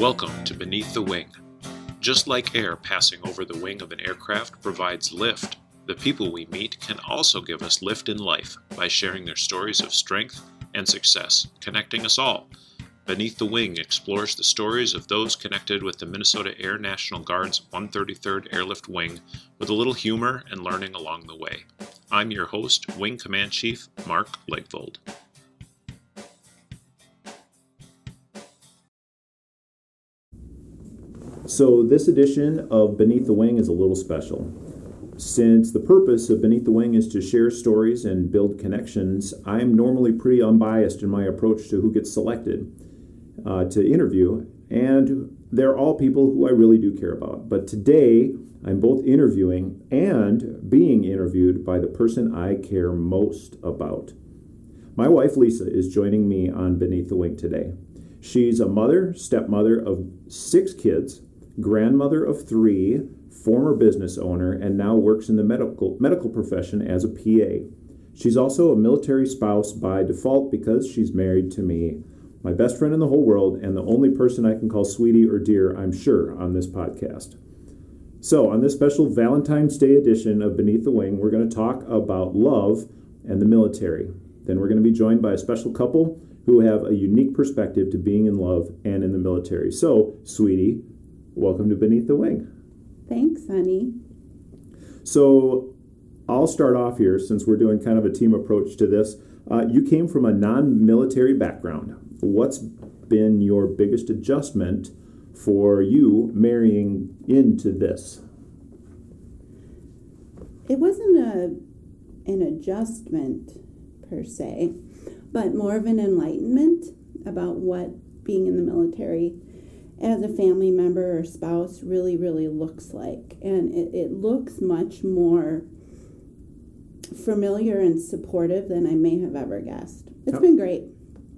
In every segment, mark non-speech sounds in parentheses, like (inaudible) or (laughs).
Welcome to Beneath the Wing. Just like air passing over the wing of an aircraft provides lift, the people we meet can also give us lift in life by sharing their stories of strength and success, connecting us all. Beneath the Wing explores the stories of those connected with the Minnesota Air National Guard's 133rd Airlift Wing with a little humor and learning along the way. I'm your host, Wing Command Chief Mark Legvold. So, this edition of Beneath the Wing is a little special. Since the purpose of Beneath the Wing is to share stories and build connections, I'm normally pretty unbiased in my approach to who gets selected uh, to interview, and they're all people who I really do care about. But today, I'm both interviewing and being interviewed by the person I care most about. My wife Lisa is joining me on Beneath the Wing today. She's a mother, stepmother of six kids, grandmother of three, former business owner, and now works in the medical medical profession as a PA. She's also a military spouse by default because she's married to me, my best friend in the whole world, and the only person I can call sweetie or dear, I'm sure, on this podcast. So, on this special Valentine's Day edition of Beneath the Wing, we're going to talk about love and the military. Then we're going to be joined by a special couple who have a unique perspective to being in love and in the military. So, sweetie, welcome to Beneath the Wing. Thanks, honey. So, I'll start off here since we're doing kind of a team approach to this. Uh, you came from a non military background. What's been your biggest adjustment for you marrying into this? It wasn't a an adjustment per se, but more of an enlightenment about what being in the military as a family member or spouse really, really looks like. And it, it looks much more familiar and supportive than I may have ever guessed. It's How- been great.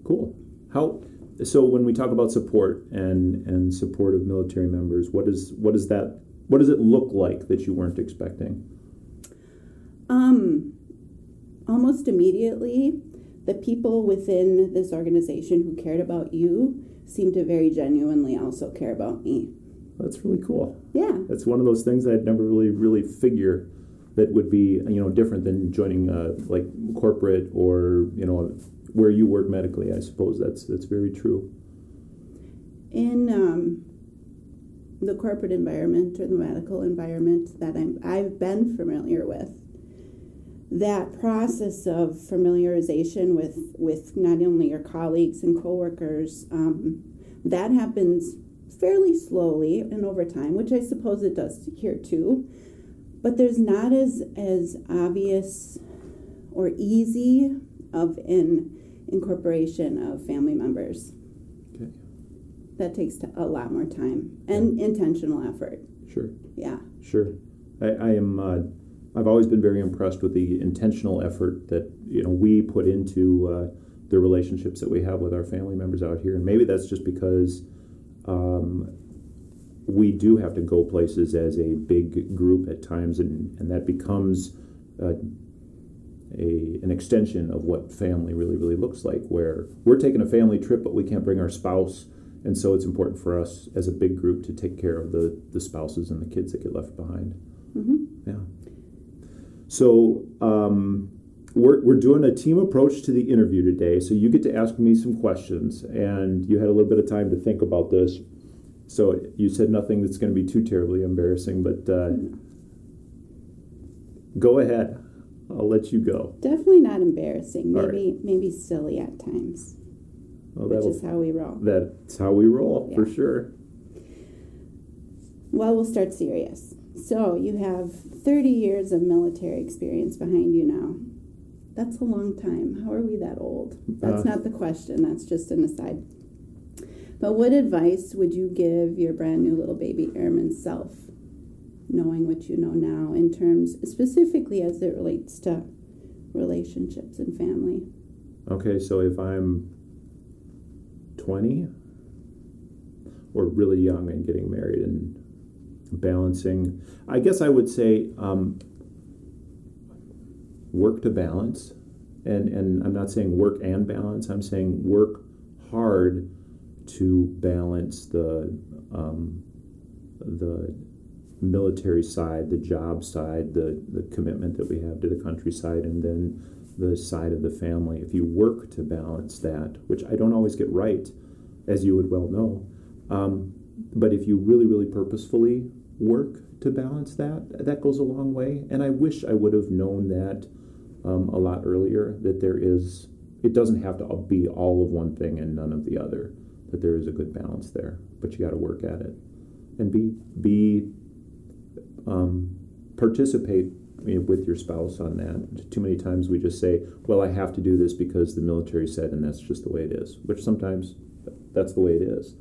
Cool. How so when we talk about support and and support of military members, what is what is that what does it look like that you weren't expecting? Um, almost immediately, the people within this organization who cared about you seemed to very genuinely also care about me. That's really cool. Yeah. That's one of those things I'd never really really figure that would be you know different than joining uh, like corporate or you know where you work medically. I suppose that's that's very true. In um, the corporate environment or the medical environment that I'm, I've been familiar with, that process of familiarization with, with not only your colleagues and coworkers, um, that happens fairly slowly and over time, which I suppose it does here too. But there's not as as obvious or easy of an incorporation of family members. Okay. That takes a lot more time and intentional effort. Sure. Yeah. Sure. I, I am. Uh, I've always been very impressed with the intentional effort that you know we put into uh, the relationships that we have with our family members out here, and maybe that's just because um, we do have to go places as a big group at times, and, and that becomes uh, a an extension of what family really really looks like. Where we're taking a family trip, but we can't bring our spouse. And so it's important for us as a big group to take care of the, the spouses and the kids that get left behind. hmm Yeah. So um, we're, we're doing a team approach to the interview today. So you get to ask me some questions, and you had a little bit of time to think about this. So you said nothing that's going to be too terribly embarrassing, but uh, go ahead. I'll let you go. Definitely not embarrassing. All Maybe maybe silly at times, Well, which is how we roll. that's how we roll for sure. Well, we'll start serious. So you have 30 years of military experience behind you now. That's a long time. How are we that old? That's Uh, not the question. That's just an aside. But what advice would you give your brand new little baby airman self, knowing what you know now, in terms specifically as it relates to relationships and family? Okay, so if I'm 20 or really young and getting married and balancing, I guess I would say um, work to balance. And, and I'm not saying work and balance, I'm saying work hard to balance the um, the military side, the job side, the, the commitment that we have to the countryside, and then the side of the family. If you work to balance that, which I don't always get right, as you would well know, um, but if you really, really purposefully work to balance that, that goes a long way. And I wish I would have known that um, a lot earlier. That there is, it doesn't have to be all of one thing and none of the other. That there is a good balance there, but you got to work at it and be be um, participate with your spouse on that. Too many times we just say, "Well, I have to do this because the military said, and that's just the way it is." Which sometimes that's the way it is.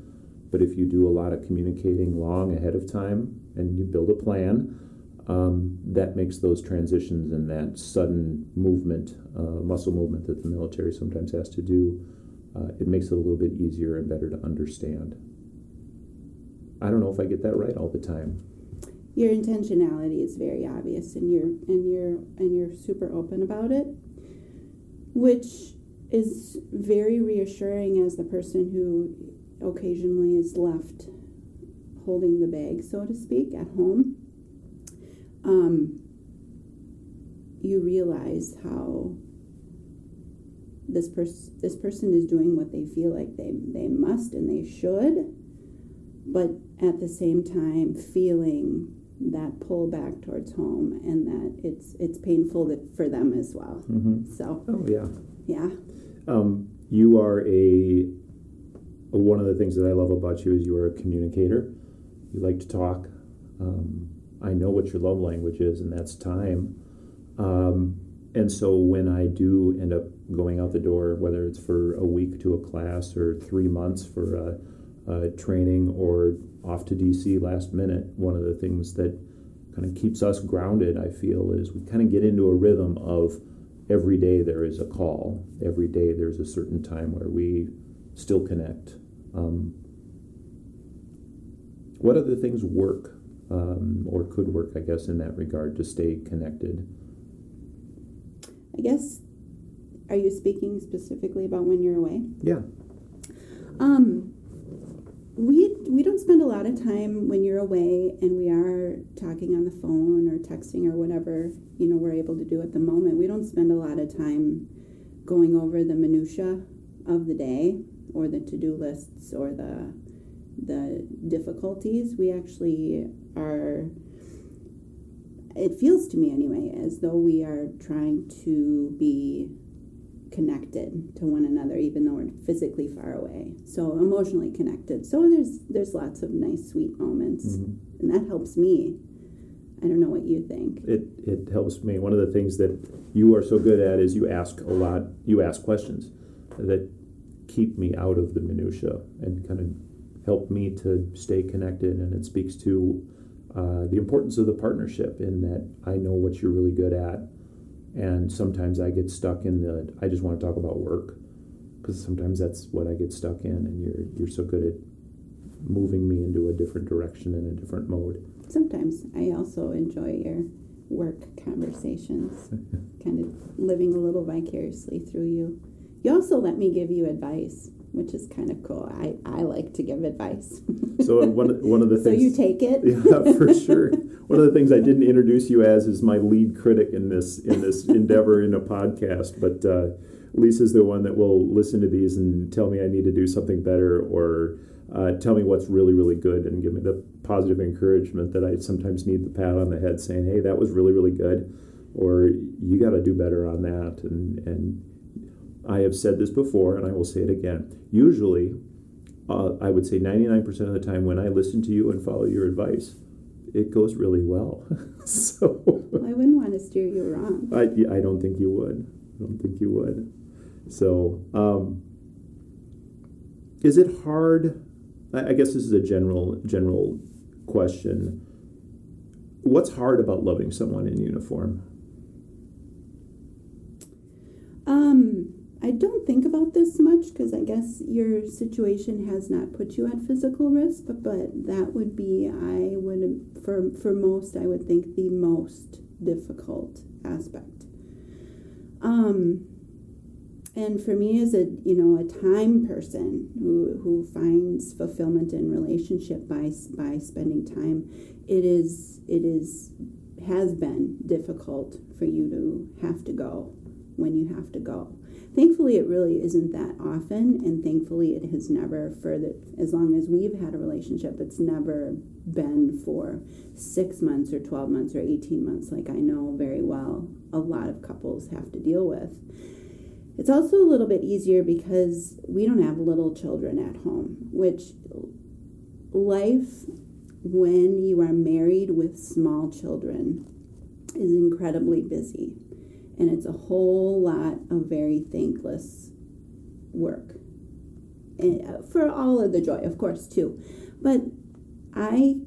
But if you do a lot of communicating long ahead of time and you build a plan, um, that makes those transitions and that sudden movement, uh, muscle movement that the military sometimes has to do, uh, it makes it a little bit easier and better to understand. I don't know if I get that right all the time. Your intentionality is very obvious, and you're and you're and you're super open about it, which is very reassuring as the person who occasionally is left holding the bag, so to speak, at home. Um, you realize how this person this person is doing what they feel like they they must and they should but at the same time feeling that pull back towards home and that it's it's painful that, for them as well mm-hmm. so oh yeah yeah um, you are a one of the things that i love about you is you are a communicator. You like to talk. Um, i know what your love language is and that's time. Um, and so when i do end up going out the door whether it's for a week to a class or three months for a uh, training or off to DC last minute, one of the things that kind of keeps us grounded, I feel, is we kind of get into a rhythm of every day there is a call, every day there's a certain time where we still connect. Um, what other things work um, or could work, I guess, in that regard to stay connected? I guess, are you speaking specifically about when you're away? Yeah. Um, we we don't spend a lot of time when you're away and we are talking on the phone or texting or whatever you know we're able to do at the moment we don't spend a lot of time going over the minutia of the day or the to-do lists or the the difficulties we actually are it feels to me anyway as though we are trying to be connected to one another even though we're physically far away. So emotionally connected. So there's there's lots of nice sweet moments. Mm-hmm. and that helps me. I don't know what you think. It it helps me. One of the things that you are so good at is you ask a lot you ask questions that keep me out of the minutia and kind of help me to stay connected and it speaks to uh, the importance of the partnership in that i know what you're really good at and sometimes I get stuck in the I just want to talk about work because sometimes that's what I get stuck in and you're you're so good at moving me into a different direction and a different mode. Sometimes I also enjoy your work conversations, (laughs) kind of living a little vicariously through you. You also let me give you advice, which is kind of cool. I, I like to give advice. (laughs) so one one of the things. So you take it. (laughs) yeah, for sure. One of the things I didn't introduce you as is my lead critic in this in this (laughs) endeavor in a podcast, but uh, Lisa's the one that will listen to these and tell me I need to do something better or uh, tell me what's really really good and give me the positive encouragement that I sometimes need the pat on the head saying, "Hey, that was really really good," or "You got to do better on that," and and I have said this before and I will say it again. Usually, uh, I would say 99% of the time when I listen to you and follow your advice, it goes really well. (laughs) so well, I wouldn't want to steer you wrong. I, I don't think you would. I don't think you would. So, um, is it hard? I guess this is a general general question. What's hard about loving someone in uniform? Um, I don't think about this much because I guess your situation has not put you at physical risk, but, but that would be, I would, for, for most, I would think the most difficult aspect. Um, and for me as a you know a time person who who finds fulfillment in relationship by by spending time it is it is has been difficult for you to have to go when you have to go thankfully it really isn't that often and thankfully it has never for the as long as we've had a relationship it's never been for six months or 12 months or 18 months like i know very well a lot of couples have to deal with it's also a little bit easier because we don't have little children at home, which life when you are married with small children is incredibly busy. And it's a whole lot of very thankless work. And uh, for all of the joy, of course, too. But I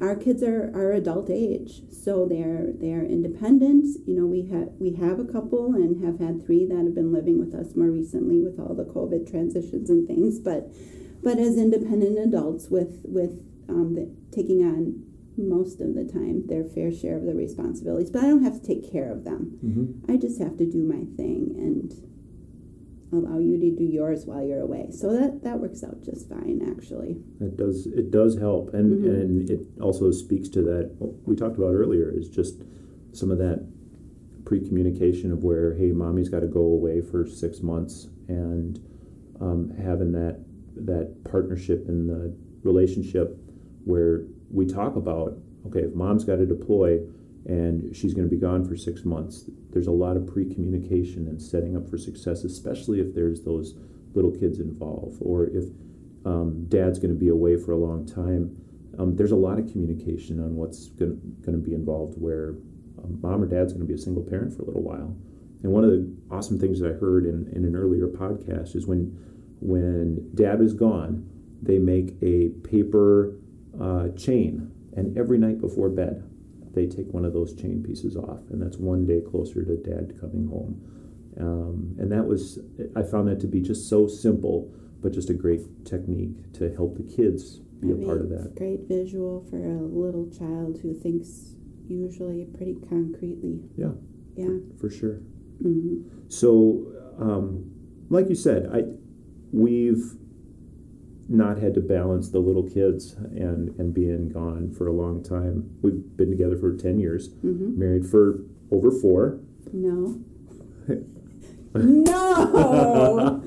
our kids are, are adult age so they're they're independent you know we have we have a couple and have had three that have been living with us more recently with all the covid transitions and things but but as independent adults with with um, the, taking on most of the time their fair share of the responsibilities but i don't have to take care of them Mm-hmm. i just have to do my thing and allow you to do yours while you're away so that that works out just fine actually It does. It does help, and Mhm. and it also speaks to that what we talked about earlier is just some of that pre-communication of where hey, mommy's got to go away for six months, and um, having that that partnership in the relationship where we talk about okay, if mom's got to deploy and she's going to be gone for six months, there's a lot of pre-communication and setting up for success, especially if there's those little kids involved, or if um, dad's going to be away for a long time. Um, there's a lot of communication on what's going to be involved where um, mom or dad's going to be a single parent for a little while. And one of the awesome things that I heard in, in an earlier podcast is when when dad is gone, they make a paper uh, chain, and every night before bed, they take one of those chain pieces off, and that's one day closer to dad coming home. Um, and that was, I found that to be just so simple, but just a great technique to help the kids be I a part of that. Great visual for a little child who thinks usually pretty concretely. Yeah, Yeah. for sure. hmm So, um, like you said, I we've not had to balance the little kids and and being gone for a long time. We've been together for ten years, hmm married for over four. No. (laughs) no. (laughs)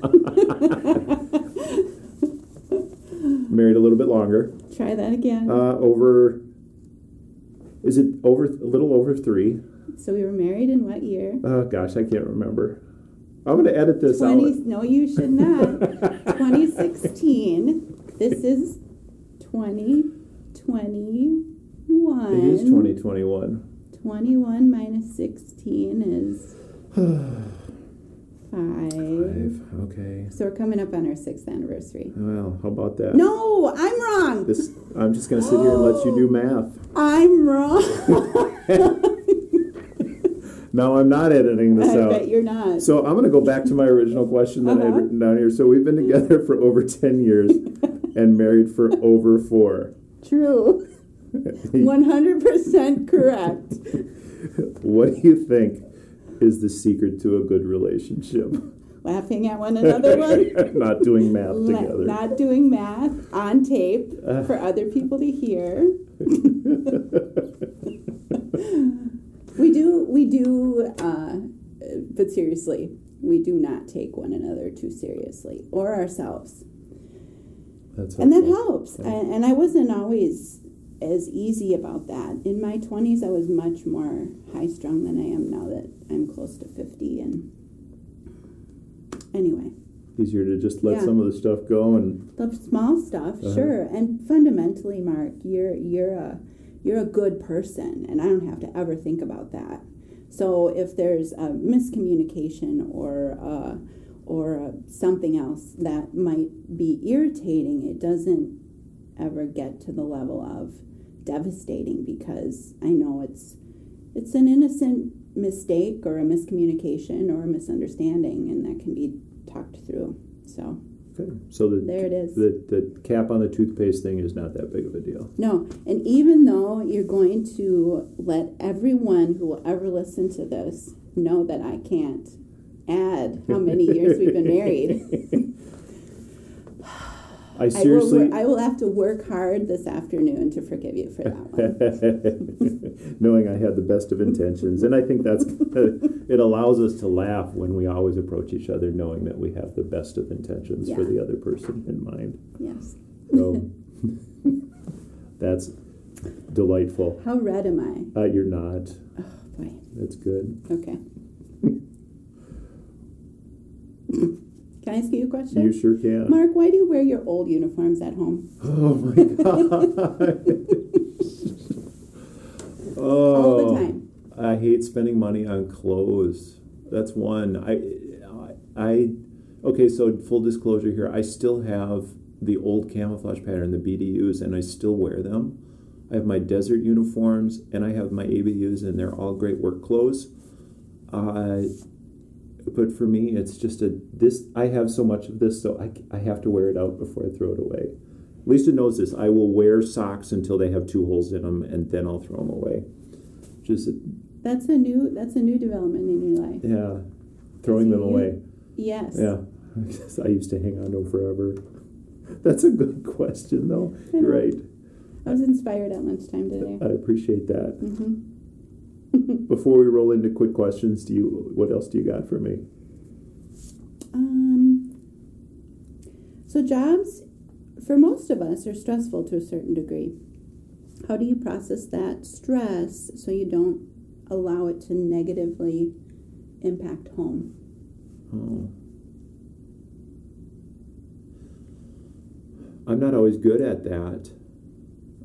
married a little bit longer. Try that again. Uh, over. Is it over a little over three? so we were married in what year? Oh gosh, I can't remember. I'm gonna edit this Twenty. out. No, you should not. (laughs) 2016. This is 2021. It is 2021. 21 minus 16 is (sighs) five. Five. Okay. So we're coming up on our sixth anniversary. Well, how about that? No, I'm wrong. This I'm just gonna sit here and let you do math. I'm wrong. (laughs) (laughs) No, I'm not editing this (laughs) I out. bet you're not. So I'm gonna go back to my original question that I had Uh-huh. written down here. So we've been together for over ten years (laughs) and married for over four. True. (laughs) 100% correct. what do you think is the secret to a good relationship? Laughing at one another one. not doing math together. not doing math on tape Uh. for other people to hear. We do, we do, uh, but seriously, we do not take one another too seriously or ourselves. That's and that helps. Yeah. And, and I wasn't always as easy about that. In my 20s, I was much more high strung than I am now that I'm close to 50. And anyway, Easier to just let Yeah. some of the stuff go and the small stuff, Uh-huh. sure. And fundamentally, Mark, you're you're a you're a good person, and I don't have to ever think about that. So if there's a miscommunication or uh, or uh, something else that might be irritating, it doesn't ever get to the level of devastating because I know it's it's an innocent mistake or a miscommunication or a misunderstanding, and that can be talked through. So okay. So the there it is. the the cap on the toothpaste thing is not that big of a deal. No, and even though you're going to let everyone who will ever listen to this know that I can't add how many years we've been married. (laughs) I I seriously. will, I will have to work hard this afternoon to forgive you for that (laughs) one. (laughs) knowing I had the best of intentions. And I think that's (laughs) it allows us to laugh when we always approach each other knowing that we have the best of intentions for the other person in mind. yes. So that's delightful. How red am I? Uh, you're not. Oh boy. That's good. Okay. Can I ask you a question? You sure can. Mark, why do you wear your old uniforms at home? (laughs) Oh my god. oh. (laughs) All the time. I hate spending money on clothes. That's one. I, I, okay. So full disclosure here, I still have the old camouflage pattern, the BDUs, and I still wear them. I have my desert uniforms and I have my ABUs, and they're all great work clothes. Uh, but for me, it's just a this. I have so much of this, so I, I have to wear it out before I throw it away. Lisa knows this. I will wear socks until they have two holes in them, and then I'll throw them away. Just That's a new that's a new development in your life. yeah, throwing them away. Yes. Yeah, (laughs) I used to hang on to them forever. That's a good question, though. You're right. I was inspired at lunchtime today. I appreciate that. hmm (laughs) Before we roll into quick questions, do you? What else do you got for me? Um, so jobs, for most of us, are stressful to a certain degree. How do you process that stress so you don't allow it to negatively impact home? Oh. I'm not always good at that.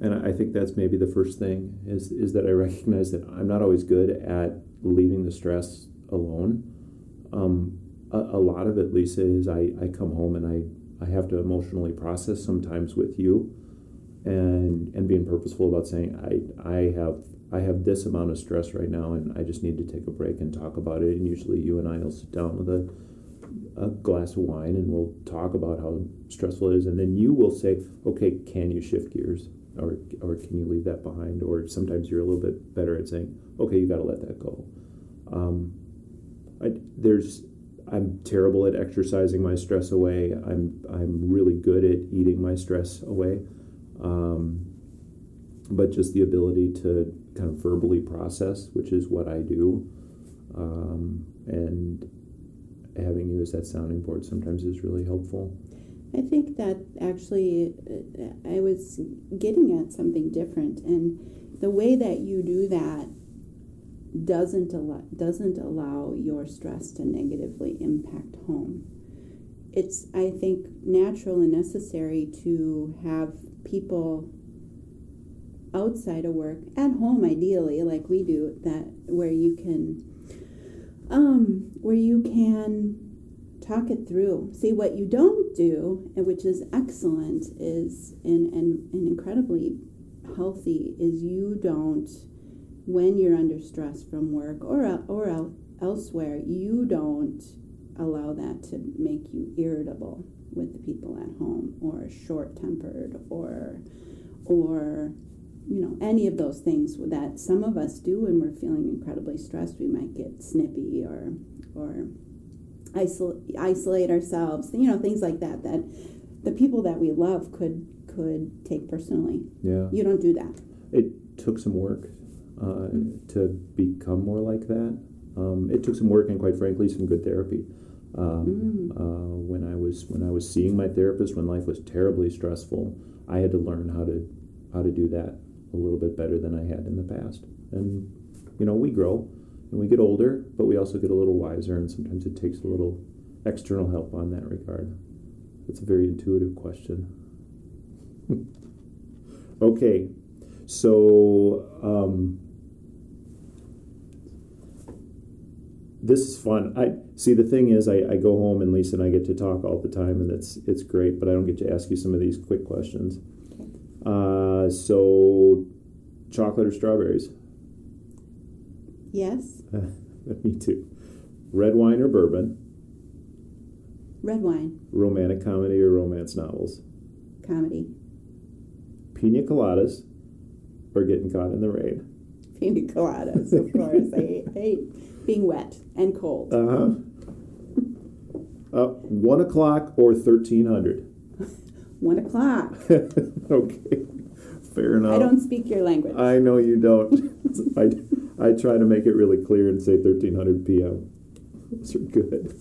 And I think that's maybe the first thing is is that I recognize that I'm not always good at leaving the stress alone. Um, a, a lot of it, Lisa, is I, I come home and I, I have to emotionally process sometimes with you and and being purposeful about saying I I have I have this amount of stress right now and I just need to take a break and talk about it. And usually you and I will sit down with a a glass of wine and we'll talk about how stressful it is. And then you will say okay can you shift gears or or can you leave that behind? Or sometimes you're a little bit better at saying okay you got to let that go. Um, I, there's I'm terrible at exercising my stress away. I'm I'm really good at eating my stress away. Um, but just the ability to kind of verbally process which is what I do um, and having you as that sounding board sometimes is really helpful. I think that actually uh, I was getting at something different, and the way that you do that doesn't allow doesn't allow your stress to negatively impact home. It's I think natural and necessary to have people outside of work at home ideally like we do that where you can um where you can talk it through. See what you don't do, and which is excellent, is and and, and incredibly healthy is you don't when you're under stress from work or or elsewhere, you don't allow that to make you irritable with the people at home or short-tempered or or you know any of those things that some of us do when we're feeling incredibly stressed we might get snippy or or isolate, isolate ourselves you know things like that that the people that we love could could take personally Yeah, you don't do that it took some work uh, to become more like that. Um, it took some work and, quite frankly, some good therapy. Um, Mm. uh, when I was when I was seeing my therapist when life was terribly stressful, I had to learn how to how to do that a little bit better than I had in the past. And you know, we grow and we get older, but we also get a little wiser, and sometimes it takes a little external help on that regard. It's a very intuitive question. (laughs) okay, so um, this is fun. I see. The thing is, I, I go home and Lisa and I get to talk all the time, and it's it's great. But I don't get to ask you some of these quick questions. Uh, so, chocolate or strawberries? Yes (laughs) Me too. Red wine or bourbon? red wine Romantic comedy or romance novels? comedy Pina coladas or getting caught in the rain? pina coladas of course I, hate, I hate being wet and cold Uh huh. Uh, one o'clock or thirteen hundred. (laughs) One o'clock. (laughs) okay, fair enough. I don't speak your language. I know you don't. I, I try to make it really clear and say 1300 p.m. Those are good.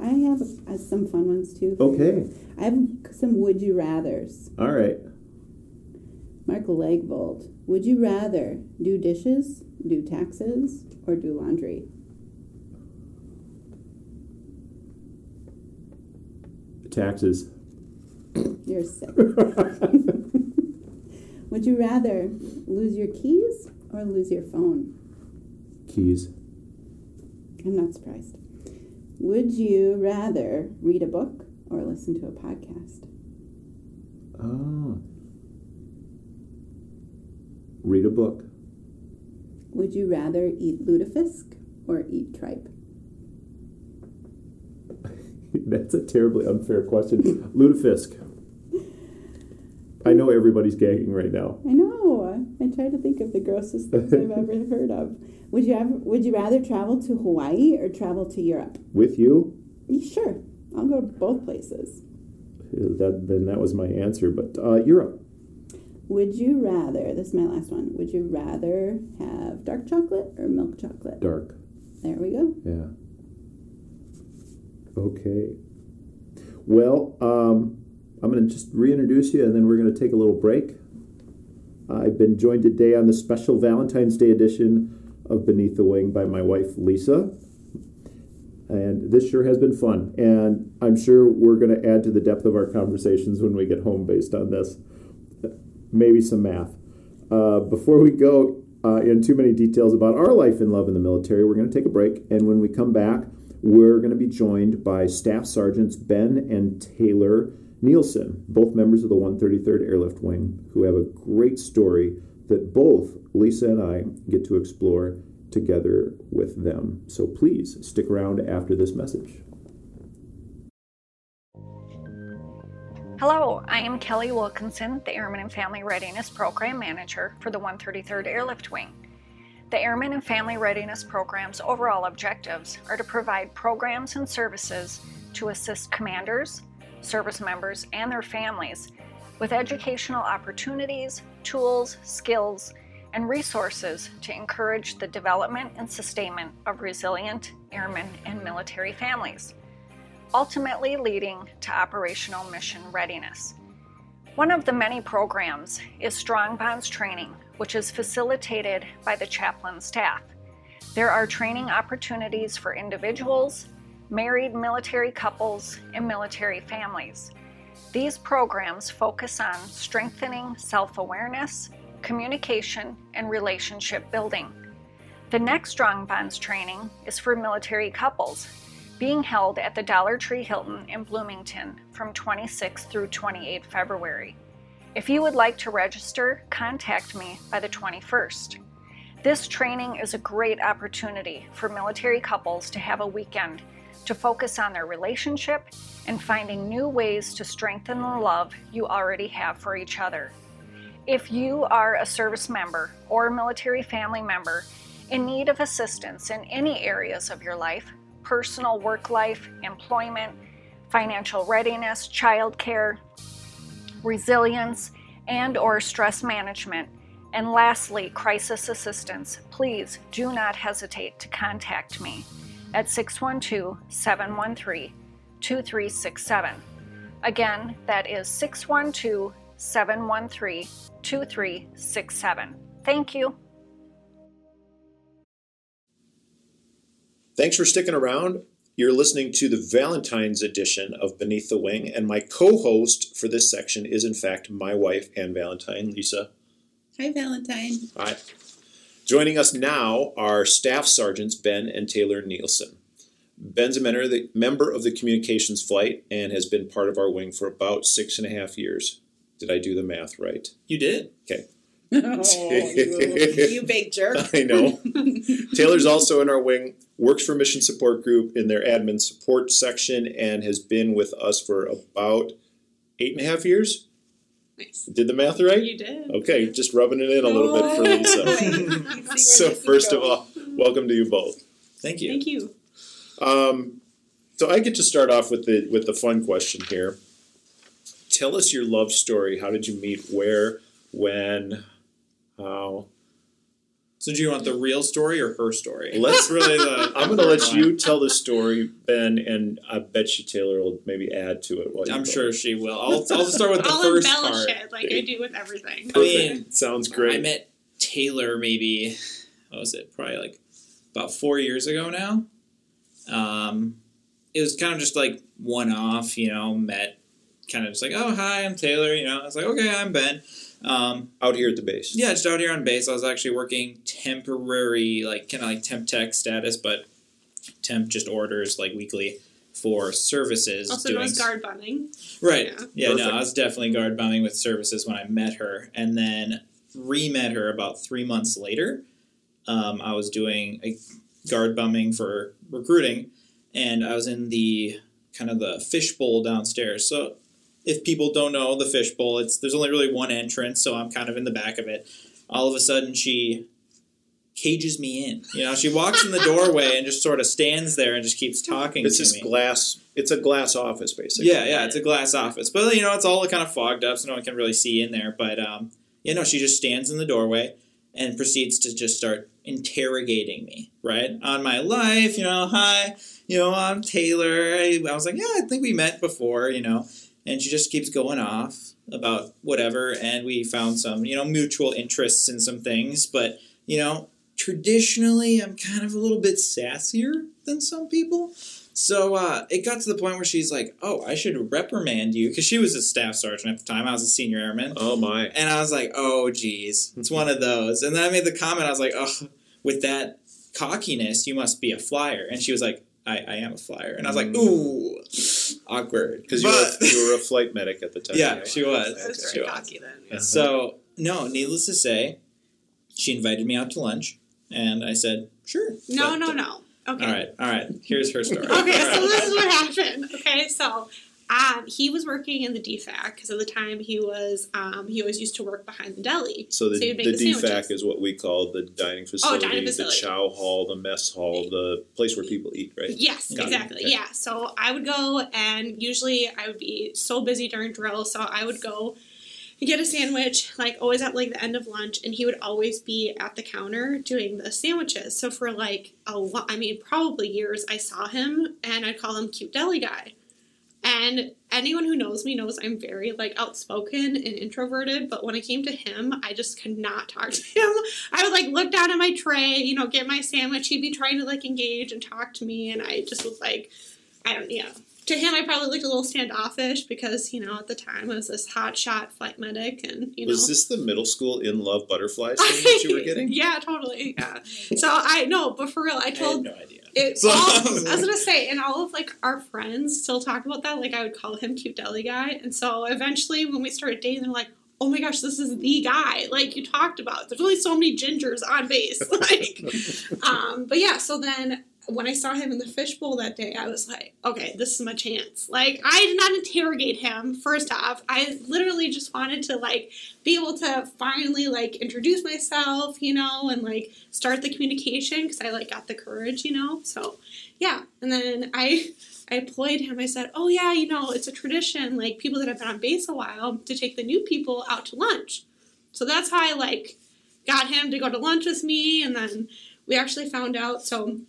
I have uh, some fun ones too. Okay. I have some would you rather's. All right. Michael Legvold. Would you rather do dishes, do taxes, or do laundry? Taxes. You're sick. (laughs) (laughs) would you rather lose your keys or lose your phone? Keys. I'm not surprised. Would you rather read a book or listen to a podcast? Oh. Read a book. Would you rather eat lutefisk or eat tripe? (laughs) That's a terribly unfair question. (laughs) Lutefisk. I know everybody's gagging right now. I know. I try to think of the grossest things I've ever heard of. Would you ever, Would you rather travel to Hawaii or travel to Europe? With you, Sure, I'll go to both places. that then that was my answer. But uh, Europe. Would you rather? This is my last one. Would you rather have dark chocolate or milk chocolate? Dark. There we go. Yeah. Okay. Well, um, I'm going to just reintroduce you and then we're going to take a little break. I've been joined today on the special Valentine's Day edition of Beneath the Wing by my wife, Lisa. And this sure has been fun. And I'm sure we're going to add to the depth of our conversations when we get home based on this. Maybe some math. Uh, before we go uh, in too many details about our life and love in the military, we're going to take a break. And when we come back, we're going to be joined by Staff Sergeants Ben and Taylor Nielsen, both members of the 133rd Airlift Wing, who have a great story that both Lisa and I get to explore together with them. So please stick around after this message. Hello, I am Kelly Wilkinson, the Airman and Family Readiness Program Manager for the 133rd Airlift Wing. The Airman and Family Readiness Program's overall objectives are to provide programs and services to assist commanders, service members, and their families with educational opportunities, tools, skills, and resources to encourage the development and sustainment of resilient airmen and military families ultimately leading to operational mission readiness. One of the many programs is Strong Bonds Training, which is facilitated by the chaplain staff. There are training opportunities for individuals, married military couples, and military families. These programs focus on strengthening self awareness, communication, and relationship building. The next Strong Bonds training is for military couples being held at the DoubleTree Hilton in Bloomington from 26 through 28 February. If you would like to register, contact me by the 21st. This training is a great opportunity for military couples to have a weekend to focus on their relationship and finding new ways to strengthen the love you already have for each other. If you are a service member or military family member in need of assistance in any areas of your life, personal work life, employment, financial readiness, childcare, resilience, and or stress management, and lastly, crisis assistance, please do not hesitate to contact me at 612-713-2367. Again, that is 612-713-2367. Thank you. Thanks for sticking around. You're listening to the Valentine's edition of Beneath the Wing, and my co host for this section is, in fact, my wife, Ann Valentine, Lisa. Hi, Valentine. Hi. Joining us now are Staff Sergeants Ben and Taylor Nielsen. Ben's a member of, the, member of the communications flight and has been part of our wing for about six and a half years. Did I do the math right? You did. Okay. (laughs) Oh, you, you big jerk. I know. (laughs) Taylor's also in our wing, works for Mission Support Group in their admin support section, and has been with us for about eight and a half years. Nice. Did the math right? You did. Okay, just rubbing it in a little bit for Lisa. (laughs) (laughs) so, first of all, welcome to you both. Thank you. Thank you. Um, So I get to start off with the with the fun question here. Tell us your love story. How did you meet? Where? When? How? So do you want the real story or her story? Let's- That's (laughs) really the. I'm going to let you tell the story, Ben, and I bet you Taylor will maybe add to it. While I'm go. sure she will. I'll, I'll just start with the I'll first embellish part. it like I do with everything. I mean, Sounds great. I met Taylor maybe what was it? Probably like about four years ago now. Um, it was kind of just like one off, you know. Met kind of just like, oh hi, I'm Taylor. You know, I was like, okay, I'm Ben. Um, Out here at the base. yeah, just out here on base. I was actually working temporary, like kind of like temp tech status, but temp just orders like weekly for services. Also doing known as guard bumming. Right. Yeah. Yeah, no, I was definitely guard bumming with services when I met her, and then re-met her about three months later. Um, I was doing a guard bumming for recruiting, and I was in the kind of the fishbowl downstairs. So, if people don't know the fishbowl, it's there's only really one entrance, so I'm kind of in the back of it. All of a sudden, she cages me in. You know, she walks in the (laughs) doorway and just sort of stands there and just keeps talking It's to this me. glass. It's a glass office, basically. Yeah, yeah, it's a glass office, but you know it's all kind of fogged up, so no one can really see in there. But um, you know, she just stands in the doorway and proceeds to just start interrogating me, right, on my life. You know, hi, you know, I'm Taylor. I, I was like, yeah, I think we met before, you know, and she just keeps going off about whatever, and we found some, you know, mutual interests in some things, but you know, traditionally, I'm kind of a little bit sassier than some people. So uh, it got to the point where she's like, "Oh, I should reprimand you," because she was a staff sergeant at the time. I was a senior airman, Oh my. and I was like, "Oh, geez, it's one of those." And then I made the comment. I was like, "Oh, with that cockiness, you must be a flyer." And she was like, "I, I am a flyer," and I was like, Mm. "Ooh, awkward," Because you, were- you were a (laughs) flight medic at the time. yeah, right? she was. I was She very was. cocky then. Uh-huh. So no, needless to say, she invited me out to lunch, and I said, "Sure." No, But- no, no. Okay. All right, all right. Here's her story. Okay, All so right. (laughs) this is what happened. Okay, so um, he was working in the DFAC because at the time he was um, he always used to work behind the deli. So the, So the the DFAC sandwiches. is what we call the dining facility, the facility. the chow hall, the mess hall, the place where people eat, right? Yes, Got exactly. Okay. Yeah. So I would go, and usually I would be so busy during drill, so I would go get a sandwich, like always at like the end of lunch, and he would always be at the counter doing the sandwiches. So for like a lot, I mean, probably years, I saw him, and I'd call him cute deli guy. And anyone who knows me knows I'm very like outspoken and introverted, but when it came to him, I just could not talk to him. I would like look down at my tray, you know, get my sandwich. He'd be trying to like engage and talk to me, and I just was like, I don't, you know. To him, I probably looked a little standoffish because, you know, at the time I was this hot shot flight medic, and you know. Was this the middle school in love butterflies (laughs) thing that you were getting? yeah, totally. Yeah. So I no, but for real, I I had told no idea. It, So- all, (laughs) I was gonna say, and all of like our friends still talk about that. Like I would call him cute deli guy, and so eventually when we started dating, they're like, "Oh my gosh, this is the guy!" Like you talked about. There's only so many gingers on base. (laughs) Like, (laughs) um, but yeah. So then when I saw him in the fishbowl that day, I was like, "Okay, this is my chance." Like I did not interrogate him. First off, I literally just wanted to like be able to finally like introduce myself, you know, and like start the communication because I like got the courage, you know. So yeah, and then I I employed him. I said, oh yeah, you know, it's a tradition like people that have been on base a while to take the new people out to lunch. So that's how I like got him to go to lunch with me, and then we actually found out. So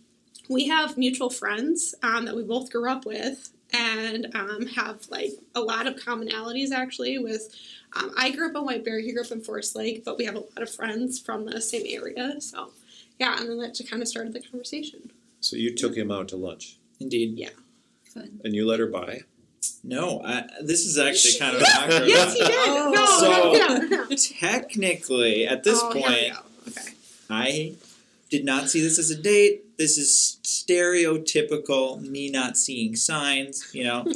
we have mutual friends um, that we both grew up with and um, have like a lot of commonalities actually with um, i grew up in white bear he grew up in forest lake but we have a lot of friends from the same area so yeah and then that just kind of started the conversation So you took him out to lunch Indeed. Yeah. and you let her buy. No, I, this is actually kind of (laughs) an awkward. yes he did Oh. no So- no, no, no. Technically, at this Oh, here we point, go. okay I did not see this as a date. This is stereotypical me not seeing signs. You know, (laughs) par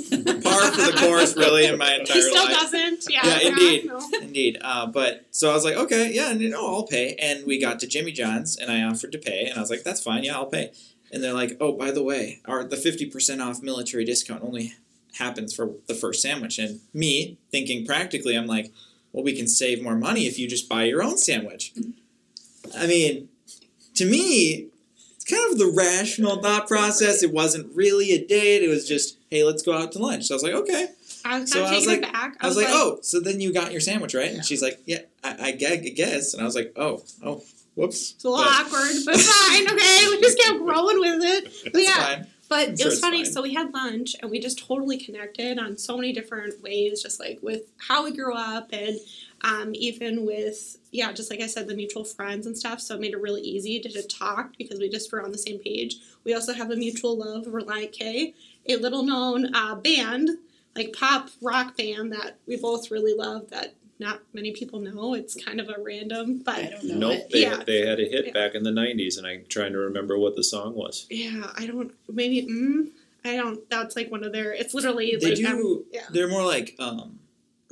for the course, really, in my entire life. he still life. doesn't yeah Yeah, indeed. no. Indeed. Uh, but so I was like, okay, yeah, and, oh, I'll pay. And we got to Jimmy John's, and I offered to pay, and I was like, that's fine, yeah, I'll pay. And they're like, oh, by the way, our the fifty percent off military discount only happens for the first sandwich. And me thinking practically, I'm like, well, we can save more money if you just buy your own sandwich. I mean, to me, it's kind of the rational thought process. It wasn't really a date. It was just, hey, let's go out to lunch. So I was like, okay. I was So kind I was like- aback. I was like, oh, so then you got your sandwich, right? And she's like, yeah, I, I I guess. And I was like, oh, oh, whoops. It's a little But awkward, but fine. Okay, (laughs) we just kept rolling with it. But yeah, fine. but I'm it sure was funny. fine. So we had lunch, and we just totally connected on so many different ways, just like with how we grew up, and um, even with yeah, just like I said, the mutual friends and stuff. So it made it really easy to, to talk because we just were on the same page. We also have a mutual love of Relient K, a little known uh, band, like pop rock band that we both really love. That not many people know. It's kind of a random, but I don't know Nope, they, Yeah. they had a hit Yeah. back in the 90s, and I'm trying to remember what the song was. Yeah, I don't. Maybe. Mm, I don't. That's like one of their. It's literally They like. do. um, yeah. They're more like um,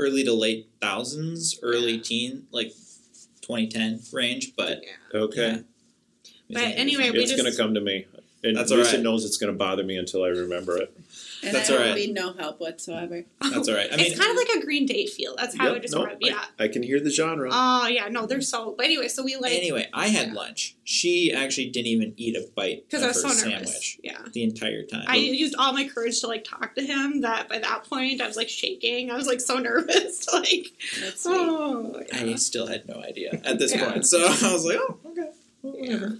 early to late thousands, early teen, like 2010 range. But Yeah. Okay. yeah. But anyway, we It's just- going to come to me. And That's Lisa alright. knows it's going to bother me until I remember it. And That's I all will right. be no help whatsoever. That's all right. I (laughs) mean, it's kind of like a Green Day feel. That's how I Yep, would describe. nope, it. Yeah. I can hear the genre. Oh yeah, no, they're so. But anyway, so we like anyway, I had Yeah. lunch. She actually didn't even eat a bite because of I was so nervous. sandwich Yeah. the entire time. I used all my courage to like talk to him. That by that point I was like shaking. I was like so (laughs) nervous. like That's oh I still had no idea at this Yeah. point. So (laughs) I was like, oh, okay. Well, Yeah. whatever.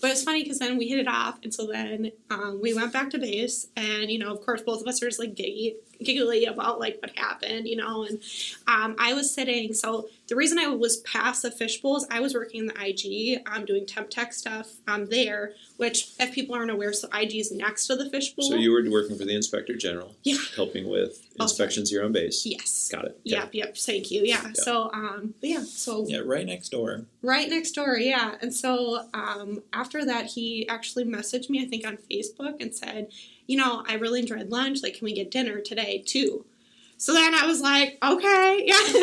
But it's funny because then we hit it off, and so then um, we went back to base, and you know, of course, both of us are just like giggy, giggly about like what happened, you know. And um, I was sitting, so the reason I was past the fishbowl is I was working in the IG, I'm doing temp tech stuff um, there, which if people aren't aware, so IG is next to the fishbowl. So you were working for the Inspector General, Yeah. helping with Oh, inspections here on base. Yes. Got it. Yep, yep. Thank you. Yeah. So, um, but yeah. So Yeah, right next door. Right next door, yeah. And so um, after that, he actually messaged me, I think, on Facebook and said, you know, I really enjoyed lunch. Like, can we get dinner today too? So then I was like, okay, (laughs) yeah.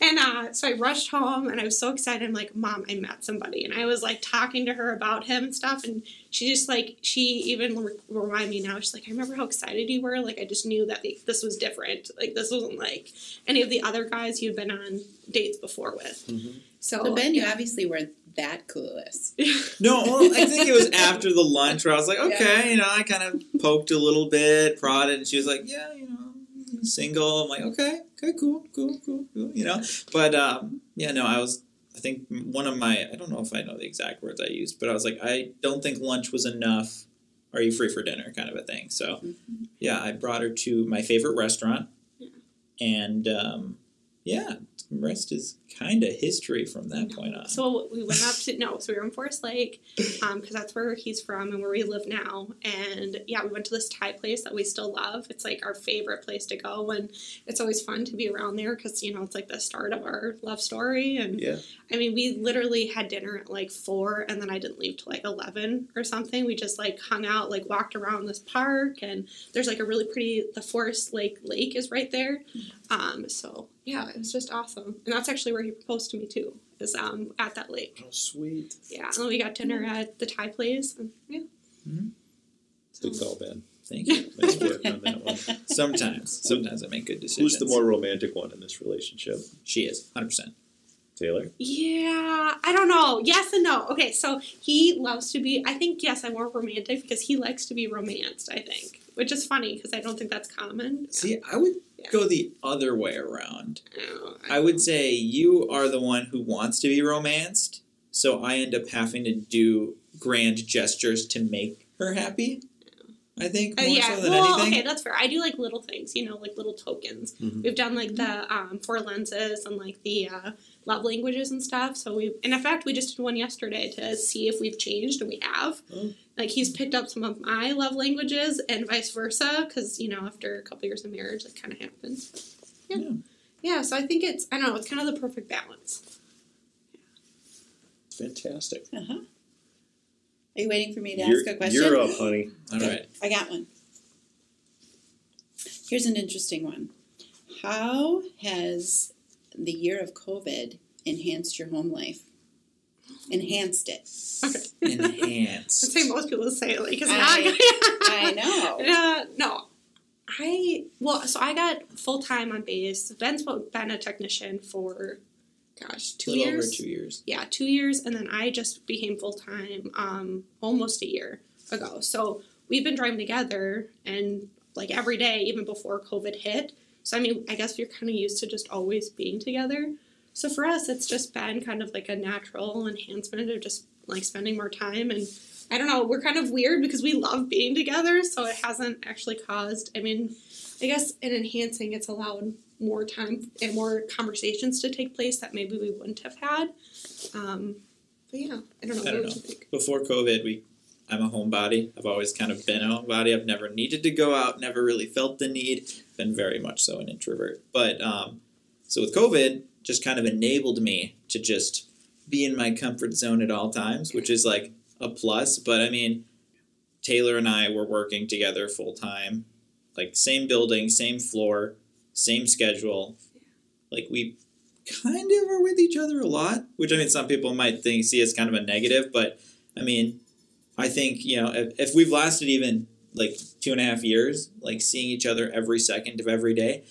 and uh, so I rushed home and I was so excited. I'm like, Mom, I met somebody. And I was like talking to her about him and stuff. And she just like, she even re- reminded me now, she's like, I remember how excited you were. Like, I just knew that like, this was different. Like, this wasn't like any of the other guys you'd been on dates before with. Mhm. So, So Ben, you obviously weren't that clueless. (laughs) No, well, I think it was after the lunch where I was like, okay, you know, I kind of poked a little bit, prodded, and she was like, yeah, you know, I'm single. I'm like, okay, okay, cool, cool, cool, cool, you know. But um, yeah, no, I was. I think one of my, I don't know if I know the exact words I used, but I was like, I don't think lunch was enough. Are you free for dinner? Kind of a thing. So, yeah, I brought her to my favorite restaurant, and um, yeah, the rest is kind of history from that point on. So we went up to no, so we were in Forest Lake, um, because that's where he's from and where we live now. And yeah, we went to this Thai place that we still love. It's like our favorite place to go, and it's always fun to be around there because you know it's like the start of our love story. And Yeah. I mean, we literally had dinner at like four, and then I didn't leave till like eleven or something. We just like hung out, like walked around this park, and there's like a really pretty. The Forest Lake Lake is right there. Um, so yeah, it was just awesome, and that's actually where he proposed to me too. Is um at that lake. Oh, sweet. Yeah, and we got dinner at the Thai place. And, yeah. Mhm. Good call, Ben. Thank you. (laughs) Nice work on that one. Sometimes, sometimes I make good decisions. Who's the more romantic one in this relationship? She is, hundred percent. Taylor? Yeah, I don't know. Yes and no. Okay, so he loves to be. I think yes, I'm more romantic because he likes to be romanced. I think, which is funny because I don't think that's common. See, I would Yeah. go the other way around. Oh, I would say you are the one who wants to be romanced, so I end up having to do grand gestures to make her happy. I think Uh, more yeah, so than well, anything. okay, that's fair. I do like little things, you know, like little tokens. Mhm. We've done like the um, four lenses and like the uh, love languages and stuff. So we, and in fact, we just did one yesterday to see if we've changed, and we have. Oh. Like he's picked up some of my love languages and vice versa, because you know, after a couple years of marriage, that kind of happens. Yeah. Yeah. yeah, So I think it's I don't know, it's kind of the perfect balance. Fantastic. Uh huh. Are you waiting for me to You're, ask a question? you're up, honey. All right. (laughs) I got one. Here's an interesting one. How has the year of COVID enhanced your home life? Enhanced it. Okay. Enhanced. I'd say most people say it like it's I- not. I know. (laughs) Uh, no. I well, so I got full time on base. Ben's been a technician for gosh, two little years. over two years. Yeah, two years, and then I just became full time um, almost a year ago. So we've been driving together, and like every day, even before COVID hit. So I mean, I guess you're kind of used to just always being together. So for us, it's just been kind of like a natural enhancement of just like spending more time and. I don't know, we're kind of weird because we love being together, so it hasn't actually caused, I mean, I guess in enhancing, it's allowed more time and more conversations to take place that maybe we wouldn't have had. Um, but yeah, I don't know. I don't know. think? Before COVID, we I'm a homebody. I've always kind of been a homebody. I've never needed to go out, never really felt the need. Been very much so an introvert. But um, so with COVID, just kind of enabled me to just be in my comfort zone at all times, which is like a plus. But I mean, Taylor and I were working together full time, like same building, same floor, same schedule. Like we kind of are with each other a lot, which I mean, some people might think see as kind of a negative, but I mean, I think you know if, if we've lasted even like two and a half years, like seeing each other every second of every day.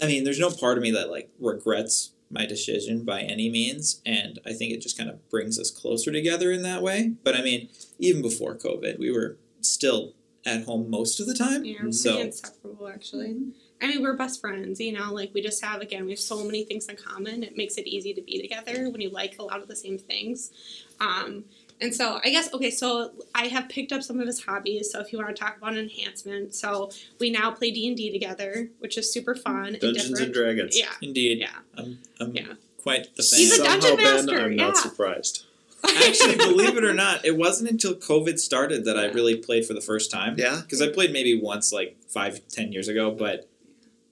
I mean, there's no part of me that like regrets my decision by any means, and I think it just kind of brings us closer together in that way. But I mean, even before COVID, we were still at home most of the time. Yeah, we're So- inseparable actually. I mean, we're best friends, you know, like we just have, again, we have so many things in common. It makes it easy to be together when you like a lot of the same things. Um, and so I guess, okay, so I have picked up some of his hobbies. So if you want to talk about an enhancement, so we now play D&D together, which is super fun. Dungeons and different. Dragons. Yeah, Indeed, yeah. I'm, I'm Yeah. quite the fan. He's a Somehow, dungeon Ben, master, I'm yeah. not surprised. Actually, (laughs) believe it or not, it wasn't until COVID started that I really played for the first time. Yeah. Because I played maybe once, like five, ten years ago, but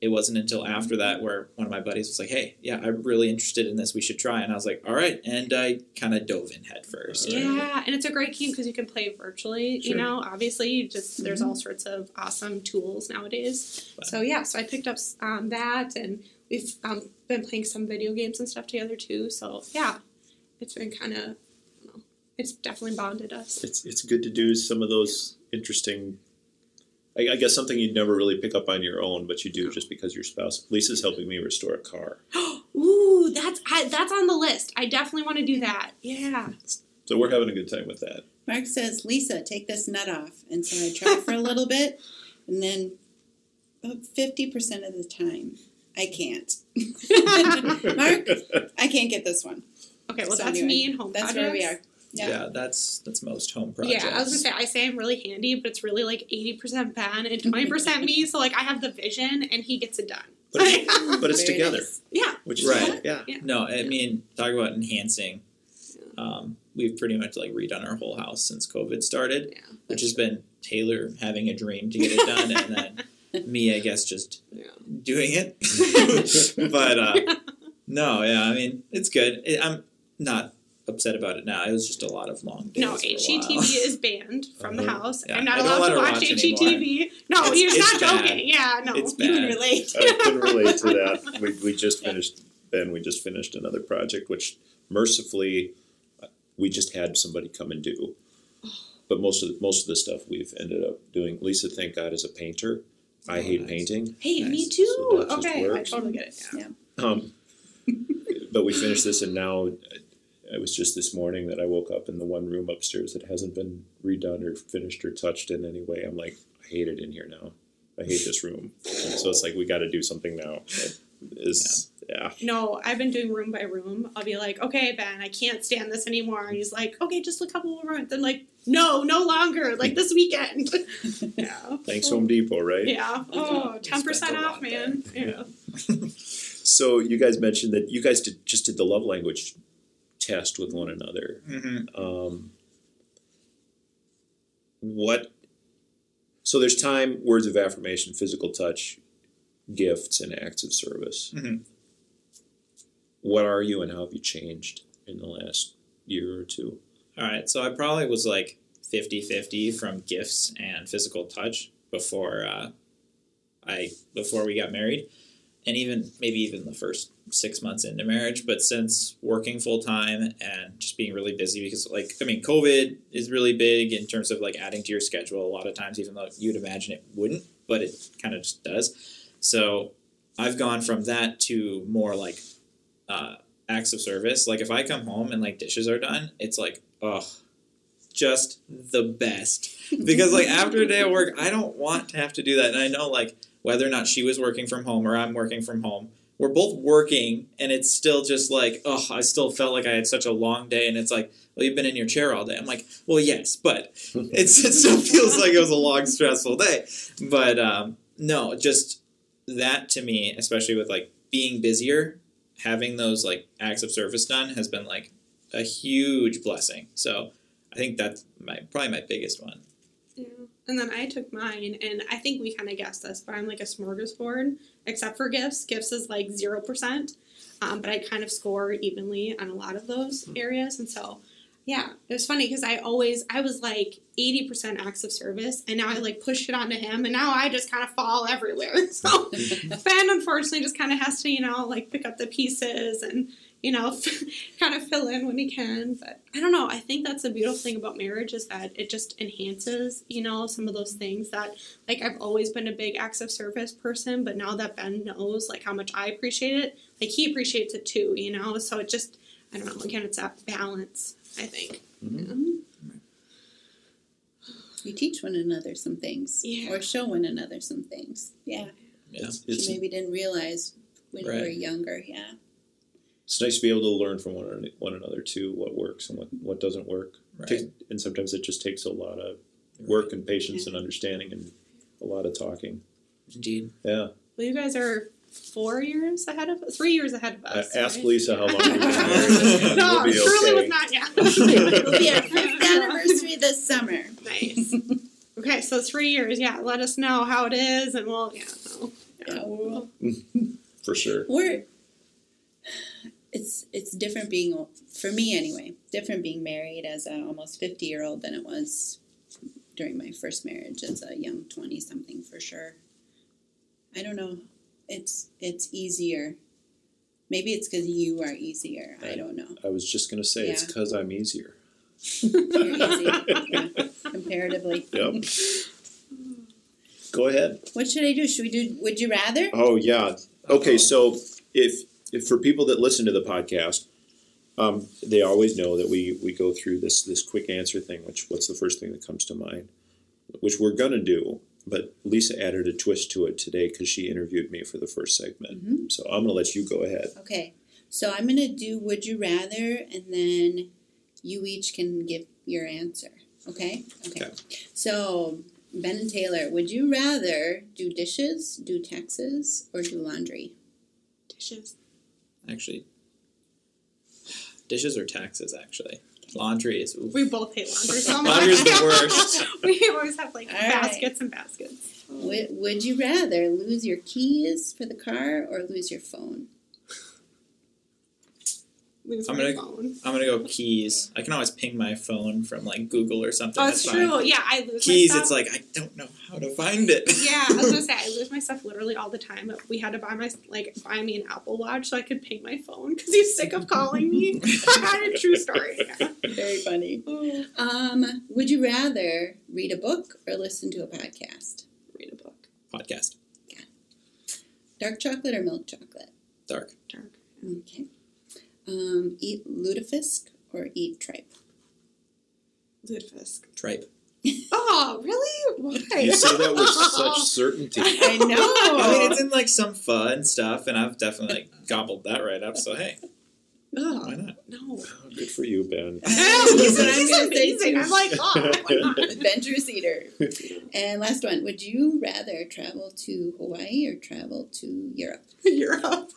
it wasn't until after that where one of my buddies was like, "Hey, yeah, I'm really interested in this. We should try." And I was like, "All right," and I kind of dove in head first. Yeah, and it's a great game because you can play virtually. Sure. You know, obviously, you just there's all sorts of awesome tools nowadays. But- So yeah, so I picked up um, that, and we've um, been playing some video games and stuff together too. So yeah, it's been kind of, I know, it's definitely bonded us. It's it's good to do some of those interesting. I, I guess something you'd never really pick up on your own, but you do just because your spouse. Lisa's helping me restore a car, (gasps) Ooh, that's I, that's on the list. I definitely want to do that. Yeah. so we're having a good time with that. Mark says, Lisa, take this nut off. And so I try for a little (laughs) bit, and then 50% of the time, I can't. (laughs) (laughs) Mark, I can't get this one. Okay, well So that's anyway, me and home That's projects. where we are. Yeah. Yeah. that's that's most home projects. Yeah, I was gonna say I say I'm really handy, but it's really like eighty percent Ben and (laughs) twenty percent me. So like I have the vision and he gets it done. But it's, (laughs) but it's together, nice. yeah, which is Right. yeah. Yeah. No, I mean, talk about enhancing. Um, we've pretty much like redone our whole house since COVID started, yeah, which has been Taylor having a dream to get it done, and then (laughs) me, I guess, just yeah. doing it. but uh, no, yeah, I mean, it's good. It, I'm not upset about it now. It was just a lot of long days. No, for a. HGTV is banned from the Uh-huh. house. Yeah, I'm not allowed to watch, watch HGTV. No, It's- you're it's not bad. joking. Yeah, no. It's You can bad. relate. I can relate to that. (laughs) We, we just finished, Ben, we just finished another project, which mercifully, uh, we just had somebody come and do. But most of, the, most of the stuff we've ended up doing, Lisa, thank God, is a painter. I Oh, hate nice. painting. Hey, me too. So okay, I works. totally get it. Yeah. Um, but we finished this, and now it was just this morning that I woke up in the one room upstairs that hasn't been redone or finished or touched in any way. I'm like, I hate it in here now. I hate this room. And so it's like we got to do something now. It is yeah. No, I've been doing room by room. I'll be like, okay, Ben, I can't stand this anymore. And he's like, okay, just a couple more months. I'm like, no, no longer. Like this weekend. (laughs) yeah. Thanks Home Depot, right? Yeah. Oh, 10% off, lot man. Yeah. (laughs) So you guys mentioned that you guys did, just did the love language test with one another. Mm-hmm. Um, what? So there's time, words of affirmation, physical touch, gifts, and acts of service. Mhm. What are you, and how have you changed in the last year or two? All right, so I probably was like 50-50 from gifts and physical touch before uh, I before we got married, and even maybe even the first six months into marriage. But since working full time and just being really busy, because like I mean, COVID is really big in terms of like adding to your schedule a lot of times, even though you'd imagine it wouldn't, but it kind of just does. So I've gone from that to more like uh, acts of service. Like if I come home and like dishes are done, it's like, oh, just the best. (laughs) Because like after a day of work, I don't want to have to do that. And I know like whether or not she was working from home or I'm working from home, we're both working and it's still just like, oh, I still felt like I had such a long day and it's like, well, you've been in your chair all day. I'm like, well, yes, but (laughs) it's, it still feels like it was a long, stressful day. But um, no, just that to me, especially with like being busier, having those like acts of service done has been like a huge blessing. So I think that's my probably my biggest one. And then I took mine, and I think we kind of guessed this, but I'm like a smorgasbord, except for gifts. Gifts is like 0%, um, but I kind of score evenly on a lot of those areas. And so, yeah, it was funny because I always, I was like 80% acts of service, and now I like push it onto him, and now I just kind of fall everywhere. (laughs) So, (laughs) Ben unfortunately just kind of has to, you know, like pick up the pieces and, you know, (laughs) kind of fill in when he can. But I don't know. I think that's the beautiful thing about marriage is that it just enhances, you know, some of those things that, like, I've always been a big acts of service person, but now that Ben knows, like, how much I appreciate it, like, he appreciates it too, you know? So it just, I don't know. Again, it's that balance, I think. Mm-hmm. Um, you teach one another some things, Yeah. or show one another some things. Yeah, Yeah. It's, you it's, maybe didn't realize when you were younger. Yeah, it's nice to be able to learn from one, one another too, what works and what, what doesn't work. Right. Takes- and sometimes it just takes a lot of work and patience and understanding and a lot of talking. Indeed. Yeah. Well, you guys are four years ahead of three years ahead of Uh, us. ask right? Lisa how long we've been married. (laughs) no, We'll be truly okay. was not yet. (laughs) it'll be our fifth anniversary (laughs) this summer. nice. Okay, so three years. Yeah, let us know how it is, and we'll yeah. No. Yeah, we'll, For sure. we're it's it's different being for me anyway different being married as a almost 50 year old than it was during my first marriage as a young 20 something for sure. I don't know. It's it's easier. Maybe it's because you are easier. I don't know. I was just going to say it's because I'm easier. easy. (laughs) Yeah, comparatively. Yep. Go ahead. what should i do? Should we do would you rather? Oh yeah. Okay, so if if for people that listen to the podcast, um, they always know that we we go through this this quick answer thing. Which what's the first thing that comes to mind? Which we're gonna do, but Lisa added a twist to it today because she interviewed me for the first segment. So I'm gonna let you go ahead. Okay, so I'm gonna do would you rather, and then you each can give your answer. Okay. Okay. Okay. So Ben and Taylor, would you rather do dishes, do taxes, or do laundry? Dishes. Actually, dishes or taxes. Actually, laundry is. Oof. We both hate laundry so much. Laundry's the worst. (laughs) we always have like All right. baskets and baskets. Would Would you rather lose your keys for the car or lose your phone? Lose I'm my gonna- phone. I'm gonna go keys. I can always ping my phone from like Google or something. Oh, That's it's fine. true. Yeah, I lose Keys, my it's like I don't know how to find it. yeah, I was gonna (laughs) say I lose my stuff literally all the time. We had to buy my like buy me an Apple Watch so I could ping my phone because he's sick of calling me. (laughs) (laughs) a true story. Yeah. Very funny. Um, would you rather read a book or listen to a podcast? Read a book. Podcast. Yeah. Dark chocolate or milk chocolate? Dark. Dark. Okay. Um, eat lutefisk or eat tripe? Lutefisk. Tripe. (laughs) Oh, really? Why? You say that with (laughs) such certainty. I know. I mean, it's in like some pho and stuff, and I've definitely like gobbled that right up. So hey, Oh, why not? no. Oh, Good for you, Ben. (laughs) That's what I'm He's gonna amazing. too. Oh, I'm like, (laughs) oh, why not? Adventurous eater. (laughs) And last one. Would you rather travel to Hawaii or travel to Europe? Europe.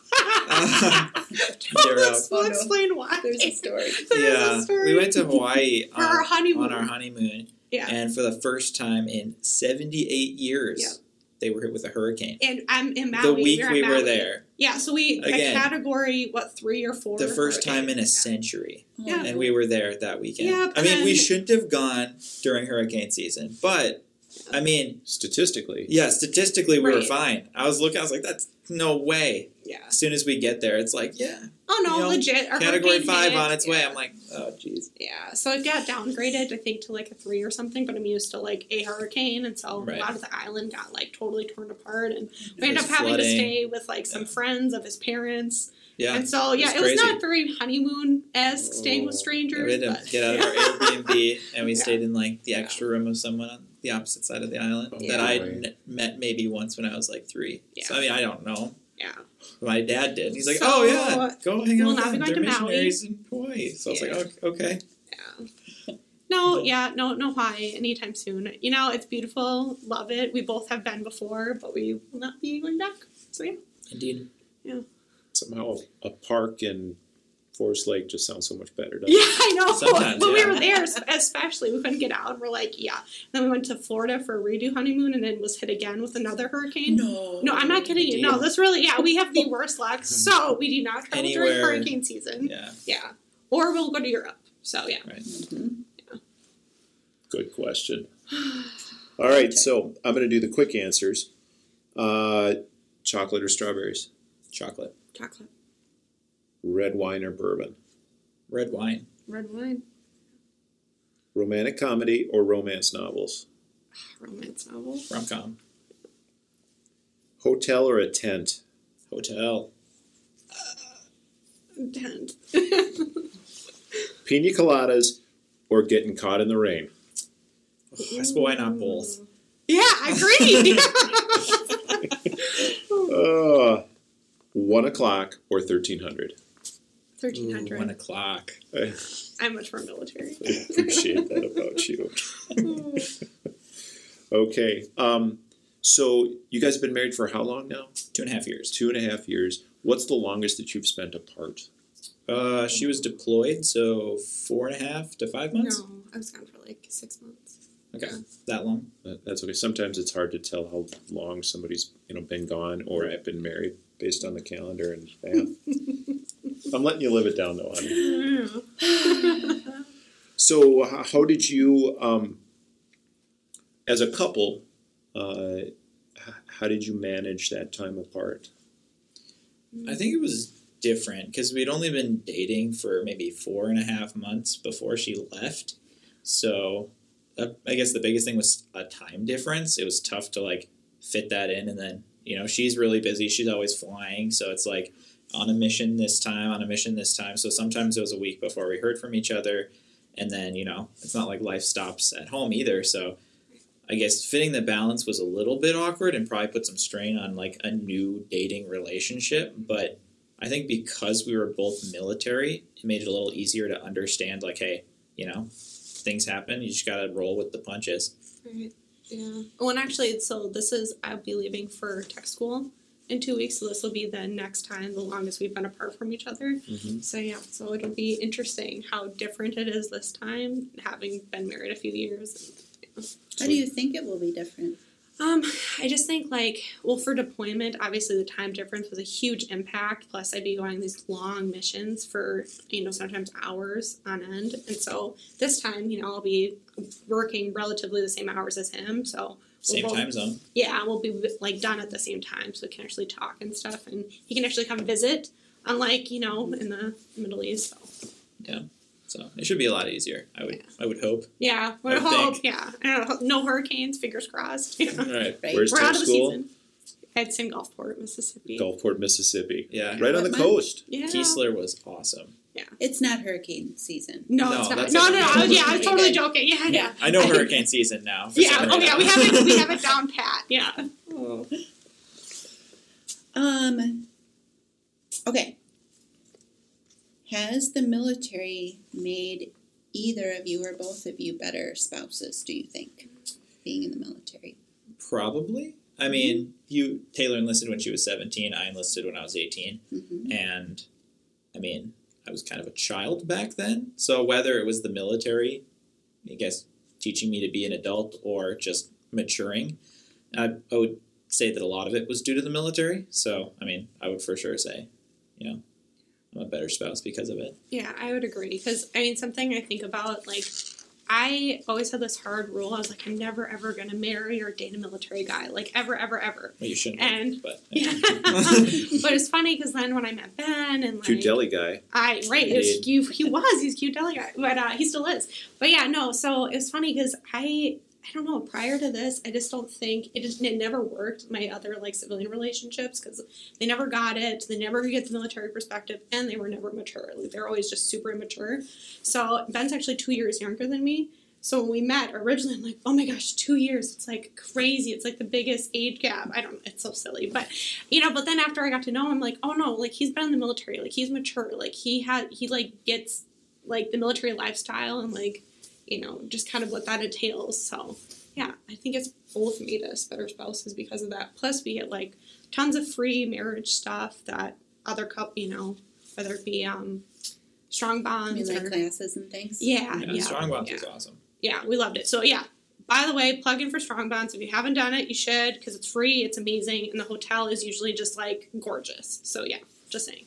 Europe. We'll Oh, explain why. There's a story. There's a yeah, story. we went to Hawaii For our um, on, honeymoon. on our honeymoon, Yeah. and for the first time in 78 years, Yep. they were hit with a hurricane. And I'm in Maui. the week at we were Maui. there, Yeah, so we Again. a category what three or four. the first time in a hurricanes. century, Yeah. and we were there that weekend. Yeah, I mean, we shouldn't have gone during hurricane season, but I mean, Statistically, yeah, statistically we were fine. I was looking, I was like, that's no way. Yeah. As soon as we get there, it's like, yeah, Oh no, You know, legit. Our category five hit. on its way. I'm like, oh, jeez. Yeah, so it got downgraded, I think, to like a three or something, but I'm used to like a hurricane, and so Right. a lot of the island got like totally torn apart, and we It ended was up having to stay with like some Yeah. friends of his parents, Yeah. And so yeah, It's it was not very honeymoon esque staying with Yeah, strangers. we had to but, get out of our (laughs) Airbnb and we Yeah. stayed in like the extra room of someone on the opposite side of the island that I boy. n- met maybe once when I was like three. So Yeah. I mean I don't know. Yeah. My dad did. He's like, oh, So, oh yeah, go hang out we'll with be them. going They're to Maui." missionaries in Hawaii. So I was like, oh, okay. Yeah. No, yeah, no, no Hawaii anytime soon. You know, it's beautiful, love it. We both have been before, but we will not be going back. So yeah. Indeed. Yeah. Somehow a park in Forest Lake just sounds so much better. Doesn't Yeah, it? (laughs) I know. Sometimes, when we were there, especially, we couldn't get out. And we're like, yeah. Then we went to Florida for a redo honeymoon, and then was hit again with another hurricane. No. No, I'm not kidding you. No, this really, yeah, we have the worst luck. (laughs) So we do not travel during hurricane season. Yeah. Yeah. Or we'll go to Europe. So yeah. Right. Good question. (sighs) All right, so I'm going to do the quick answers. Uh, chocolate or strawberries? Chocolate. Chocolate. Red wine or bourbon? Red wine. Red wine. Romantic comedy or romance novels? (sighs) Romance novels. Rom com. Hotel or a tent? Hotel. Tent. (laughs) Pina coladas or getting caught in the rain? I suppose why not both? yeah, I agree. (laughs) (laughs) Uh, one o'clock or 1300? Thirteen Ooh, one o'clock. I (laughs) I'm much more military. I (laughs) appreciate that about you. (laughs) Okay, um, so you guys have been married for how long now? Two and a half years. Two and a half years. What's the longest that you've spent apart? Uh, she was deployed, so four and a half to five months. No, I was gone for like six months. Okay, that long. That's okay. Sometimes it's hard to tell how long somebody's you know been gone or Right. been married based on the calendar and math. I'm letting you live it down though, honey. (laughs) So how did you, um, as a couple, uh, how did you manage that time apart? I think it was different because we'd only been dating for maybe four and a half months before she left. So uh, I guess the biggest thing was a time difference. It was tough to like fit that in, and then you know she's really busy. She's always flying, so it's like on a mission this time, on a mission this time. So sometimes it was a week before we heard from each other, and then you know it's not like life stops at home either. So I guess fitting the balance was a little bit awkward and probably put some strain on like a new dating relationship. But I think because we were both military, it made it a little easier to understand like, hey, you know, things happen. You just gotta roll with the punches. Right. Yeah. Well, and actually, so this is I'll be leaving for tech school in two weeks. So this will be the next time, the longest we've been apart from each other. Mhm. So yeah, so it'll be interesting how different it is this time, having been married a few years. How do you think it will be different? Um, I just think like, well, for deployment, obviously the time difference was a huge impact. Plus, I'd be going these long missions for you know sometimes hours on end, and so this time, you know, I'll be working relatively the same hours as him. So we'll Same both- time zone. yeah, we'll be like done at the same time, so we can actually talk and stuff, and he can actually come visit, unlike you know in the Middle East. So Yeah. So it should be a lot easier. I would I would hope. yeah, I we would hope. think. Yeah, I don't know, no hurricanes. Fingers crossed. Yeah. (laughs) All right. Right. Where's We're out of the school? season. It's in Gulfport, Mississippi. Gulfport, Mississippi. Yeah. Right on the coast. Yeah. Keesler was awesome. It's not hurricane season. No, No, it's not. No, no, no. I was- yeah, I was totally Okay. joking. Yeah, yeah. I know hurricane season now. Yeah. Oh, yeah. We have it. We have it (laughs) down pat. Yeah. Um. Okay. Has the military made either of you or both of you better spouses? Do you think, being in the military? Probably. I mean, you Taylor enlisted when she was seventeen. I enlisted when I was eighteen, Mm-hmm. and I mean, I was kind of a child back then. So whether it was the military, I guess teaching me to be an adult or just maturing, I, I would say that a lot of it was due to the military. So I mean, I would for sure say, you know, I'm a better spouse because of it. Yeah, I would agree. Because, I mean, something I think about, like, I always had this hard rule. I was like, I'm never, ever going to marry or date a military guy. Like, ever, ever, ever. Well, you shouldn't, And- but (laughs) Yeah. (laughs) but it's funny because then when I met Ben and, like, Cute deli guy. I right, it was, he was he's cute deli guy, but uh, he still is. But yeah, no. So it was funny because I I don't know. Prior to this, I just don't think it just it never worked. My other like civilian relationships because they never got it. They never get the military perspective, and they were never mature. Like they're always just super immature. So Ben's actually two years younger than me. So when we met originally, I'm like, oh my gosh, two years. It's like crazy. It's like the biggest age gap. I don't. It's so silly, but you know. But then after I got to know him, I'm like, oh no, like he's been in the military. Like he's mature. Like he had he like gets like the military lifestyle and like you know, just kind of what that entails. So, yeah, I think it's both made us better spouses because of that. Plus, we get like tons of free marriage stuff that other couple, you know, whether it be um, strong bonds like or classes and things. yeah, Yeah, yeah, Strong Bonds yeah. is awesome. yeah, we loved it. So yeah. By the way, plug in for Strong Bonds. If you haven't done it, you should because it's free. It's amazing, and the hotel is usually just like gorgeous. So yeah, just saying.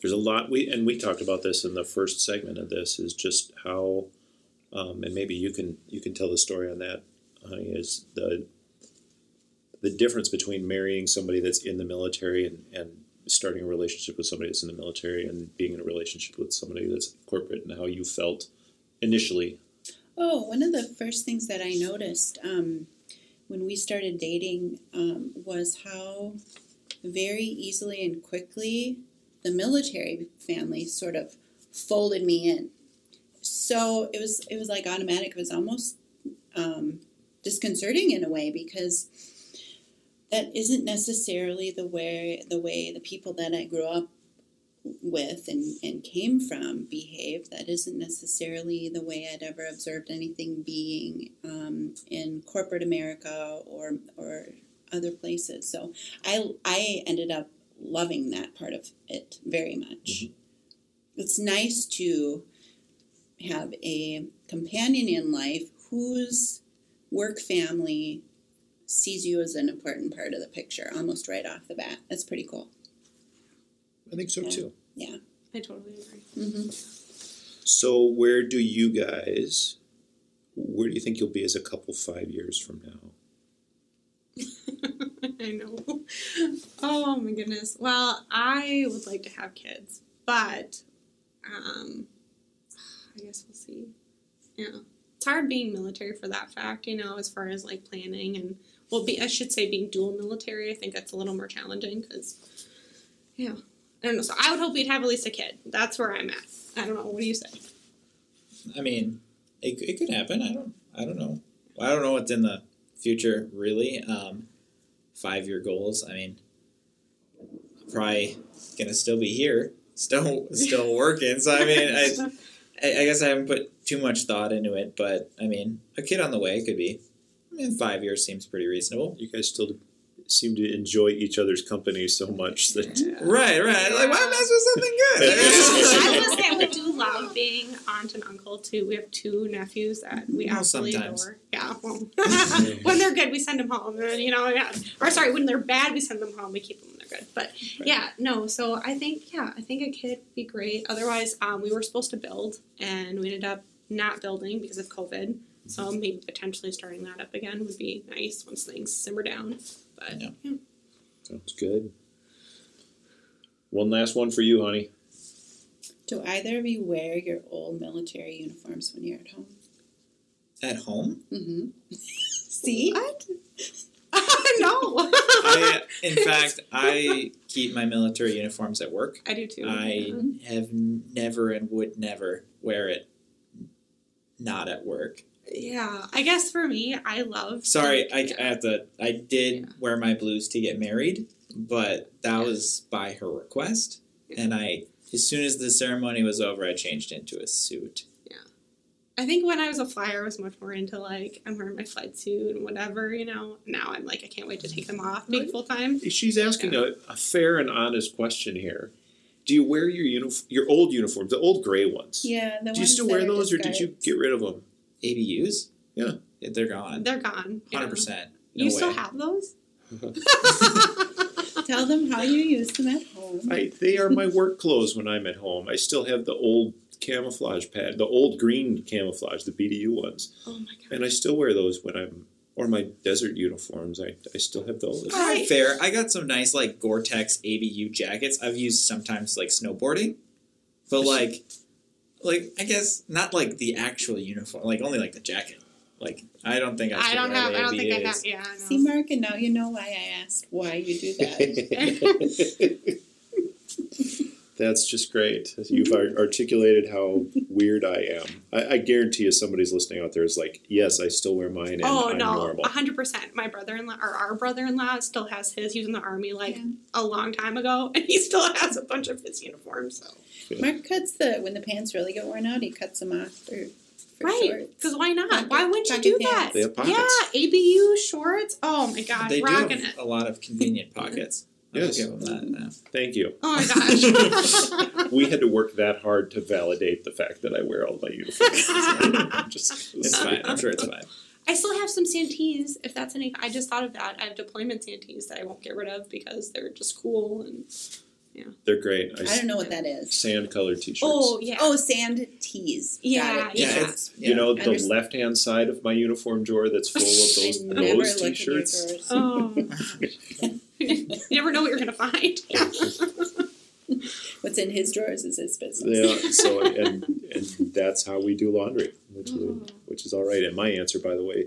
there's a lot we and we talked about this in the first segment of this is just how um, and maybe you can you can tell the story on that honey is the the difference between marrying somebody that's in the military and, and starting a relationship with somebody that's in the military and being in a relationship with somebody that's corporate and how you felt initially Oh, one of the first things that I noticed um, when we started dating um, was how very easily and quickly the military family sort of folded me in. So it was it was like automatic. It was almost um, disconcerting in a way because that isn't necessarily the way the way the people that I grew up with and, and came from behave. That isn't necessarily the way I'd ever observed anything being um, in corporate America or or other places. So I I ended up loving that part of it very much. It's nice to have a companion in life whose work family sees you as an important part of the picture almost right off the bat. That's pretty cool. i think so Yeah. too Yeah. I totally agree. hmm so where do you guys where do you think you'll be as a couple five years from now (laughs) I know. Oh my goodness. Well, I would like to have kids, but um, I guess we'll see. Yeah, it's hard being military for that fact, you know, as far as like planning and well, be I should say being dual military. I think that's a little more challenging because, yeah. I don't know. So I would hope we'd have at least a kid. That's where I'm at. I don't know. What do you say? I mean, it, it could happen. I don't. I don't know. I don't know what's in the future really. Um, five year goals. I mean, I'm probably gonna still be here, still still working. So I mean, I, (laughs) I I guess I haven't put too much thought into it, but I mean, a kid on the way could be. I mean, five years seems pretty reasonable. you guys still seem to enjoy each other's company so much that Right, right. Like, why mess with something good? I good? will say (laughs) we do love being aunt and uncle too. We have two nephews that we Well, absolutely sometimes. adore. Yeah, well, (laughs) when they're good, we send them home. And, you know, yeah. Or sorry, when they're bad, we send them home. We keep them when they're good. But yeah, no. So I think yeah, I think a kid would be great. Otherwise, um, we were supposed to build, and we ended up not building because of COVID. So maybe potentially starting that up again would be nice once things simmer down. But Yeah. yeah. sounds good one last one for you honey Do either of you wear your old military uniforms when you're at home? At home, Mm-hmm. (laughs) See? What? (laughs) no. I in fact I keep my military uniforms at work. I do too. I yeah. have never and would never wear it not at work. Yeah, I guess for me, I love. Sorry, I, yeah. I have to. I did Yeah. wear my blues to get married, but that was by her request, and I. As soon as the ceremony was over, I changed into a suit. I think when I was a flyer, I was much more into like I'm wearing my flight suit and whatever, you know. Now I'm like I can't wait to take them off, being full time. she's asking a, a fair and honest question here do you wear your uniform your old uniforms the old gray ones Yeah, the do you still wear those or did you get rid of them ABUs? Yeah. they're gone. They're gone. yeah. Hundred percent. No you way. still have those? (laughs) Tell them how you use them at home. I, they are my work clothes when I'm at home. I still have the old camouflage pad, the old green camouflage, the BDU ones, oh my god. and I still wear those when I'm or my desert uniforms. I, I still have those. All right, fair. I got some nice like Gore-Tex ABU jackets. I've used sometimes like snowboarding, but (laughs) like, like I guess not like the actual uniform. Like only like the jacket. Like I don't think I. I don't have. I don't think I ABAs. have. Yeah. I know. See, Mark, and now you know why I asked why you do that. (laughs) (laughs) That's just great. You've ar- articulated how weird I am. I, I guarantee you, somebody's listening out there is like, "Yes, I still wear mine, and Oh I'm no, normal." hundred percent. My brother-in-law or our brother-in-law still has his. He was in the army like Yeah. a long time ago, (laughs) and he still has a bunch of his uniforms. So Mark cuts the when the pants really get worn out, he cuts them off for, for right, because why not? Pocket- why wouldn't you pocket do that? They have pockets. Yeah, ABU shorts. Oh my god, They do have it. a lot of convenient pockets. I will Yes. give them that. Now. Thank you. Oh my gosh. (laughs) (laughs) We had to work that hard to validate the fact that I wear all my uniforms. (laughs) I'm Just, It's fine. I'm sure it's fine. I still have some Santees, if that's any. I just thought of that. I have deployment Santees that I won't get rid of because they're just cool and. They're great. I don't know what that is. Sand colored t-shirts. Oh yeah. Oh, sand tees. Yeah, Yeah, Yeah. You know the left-hand side of my uniform drawer that's full of (laughs) those those look at your t-shirts. Oh. (laughs) (laughs) you never know what you're gonna find. What's in his drawers is his business. Yeah, so and and that's how we do laundry, which is Oh. which is all right. And my answer, by the way,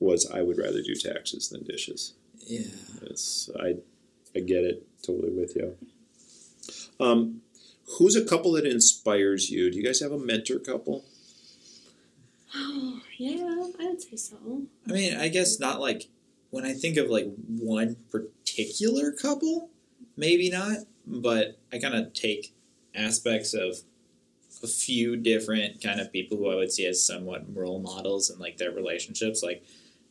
was I would rather do taxes than dishes. yeah. It's I I get it totally with you. Um, who's a couple that inspires you? Do you guys have a mentor couple? Oh, (sighs) yeah, I would say so. I mean, I guess not like when I think of like one particular couple, maybe not, but I kind of take aspects of a few different kind of people who I would see as somewhat role models and like their relationships. Like,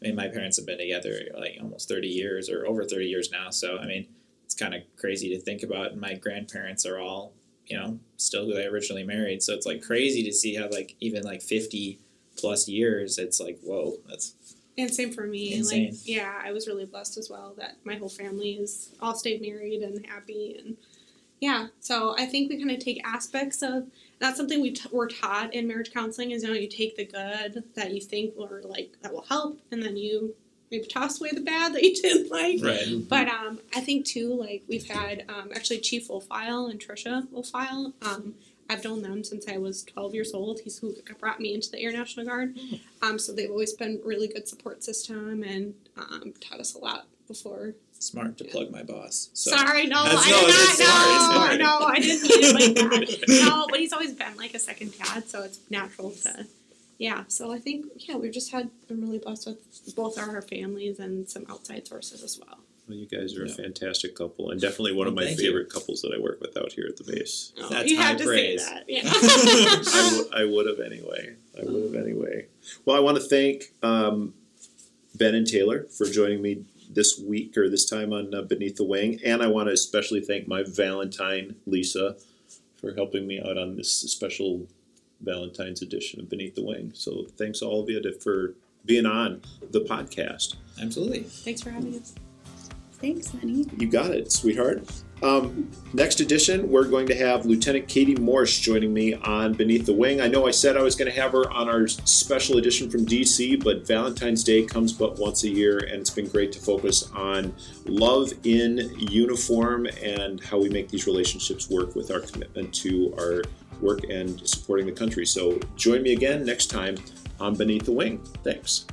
I mean, my parents have been together like almost 30 years or over 30 years now. So, I mean, it's kind of crazy to think about. And my grandparents are all, you know, still who they originally married. So it's like crazy to see how like even like 50 plus years, it's like, whoa, that's And same for me. Insane. Like, yeah, I was really blessed as well that my whole family is all stayed married and happy. And yeah, so I think we kind of take aspects of that's something we t- we're taught in marriage counseling is you know you take the good that you think will like that will help, and then you maybe toss away the bad that you didn't (laughs) like. right. But um, I think too, like we've had um, actually Chief Wolfile and Trisha Wolfile. Um, I've known them since I was 12 years old. He's who brought me into the Air National Guard. Um, so they've always been really good support system and um, taught us a lot before. Smart to plug my boss. So. Sorry, no, That's- I no, did it's not. No, no, I didn't mean it like that. No, but he's always been like a second dad, so it's natural to. Yeah, so I think yeah, we've just had been really blessed with both our families and some outside sources as well. Well, you guys are Yeah. a fantastic couple, and definitely one of Well, my thank you. favorite couples that I work with out here at the base. Oh, That's you high had to praise. say that. Yeah. (laughs) I would- would have anyway. I would have anyway. Well, I want to thank um, Ben and Taylor for joining me this week or this time on uh, Beneath the Wing, and I want to especially thank my Valentine Lisa for helping me out on this special Valentine's edition of Beneath the Wing. So thanks all of you to, for being on the podcast. Absolutely. Thanks for having us. Thanks, honey. You got it, sweetheart. Um, next edition, we're going to have Lieutenant Katie Morse joining me on Beneath the Wing. I know I said I was going to have her on our special edition from DC, but Valentine's Day comes but once a year, and it's been great to focus on love in uniform and how we make these relationships work with our commitment to our work and supporting the country. So join me again next time on Beneath the Wing. Thanks.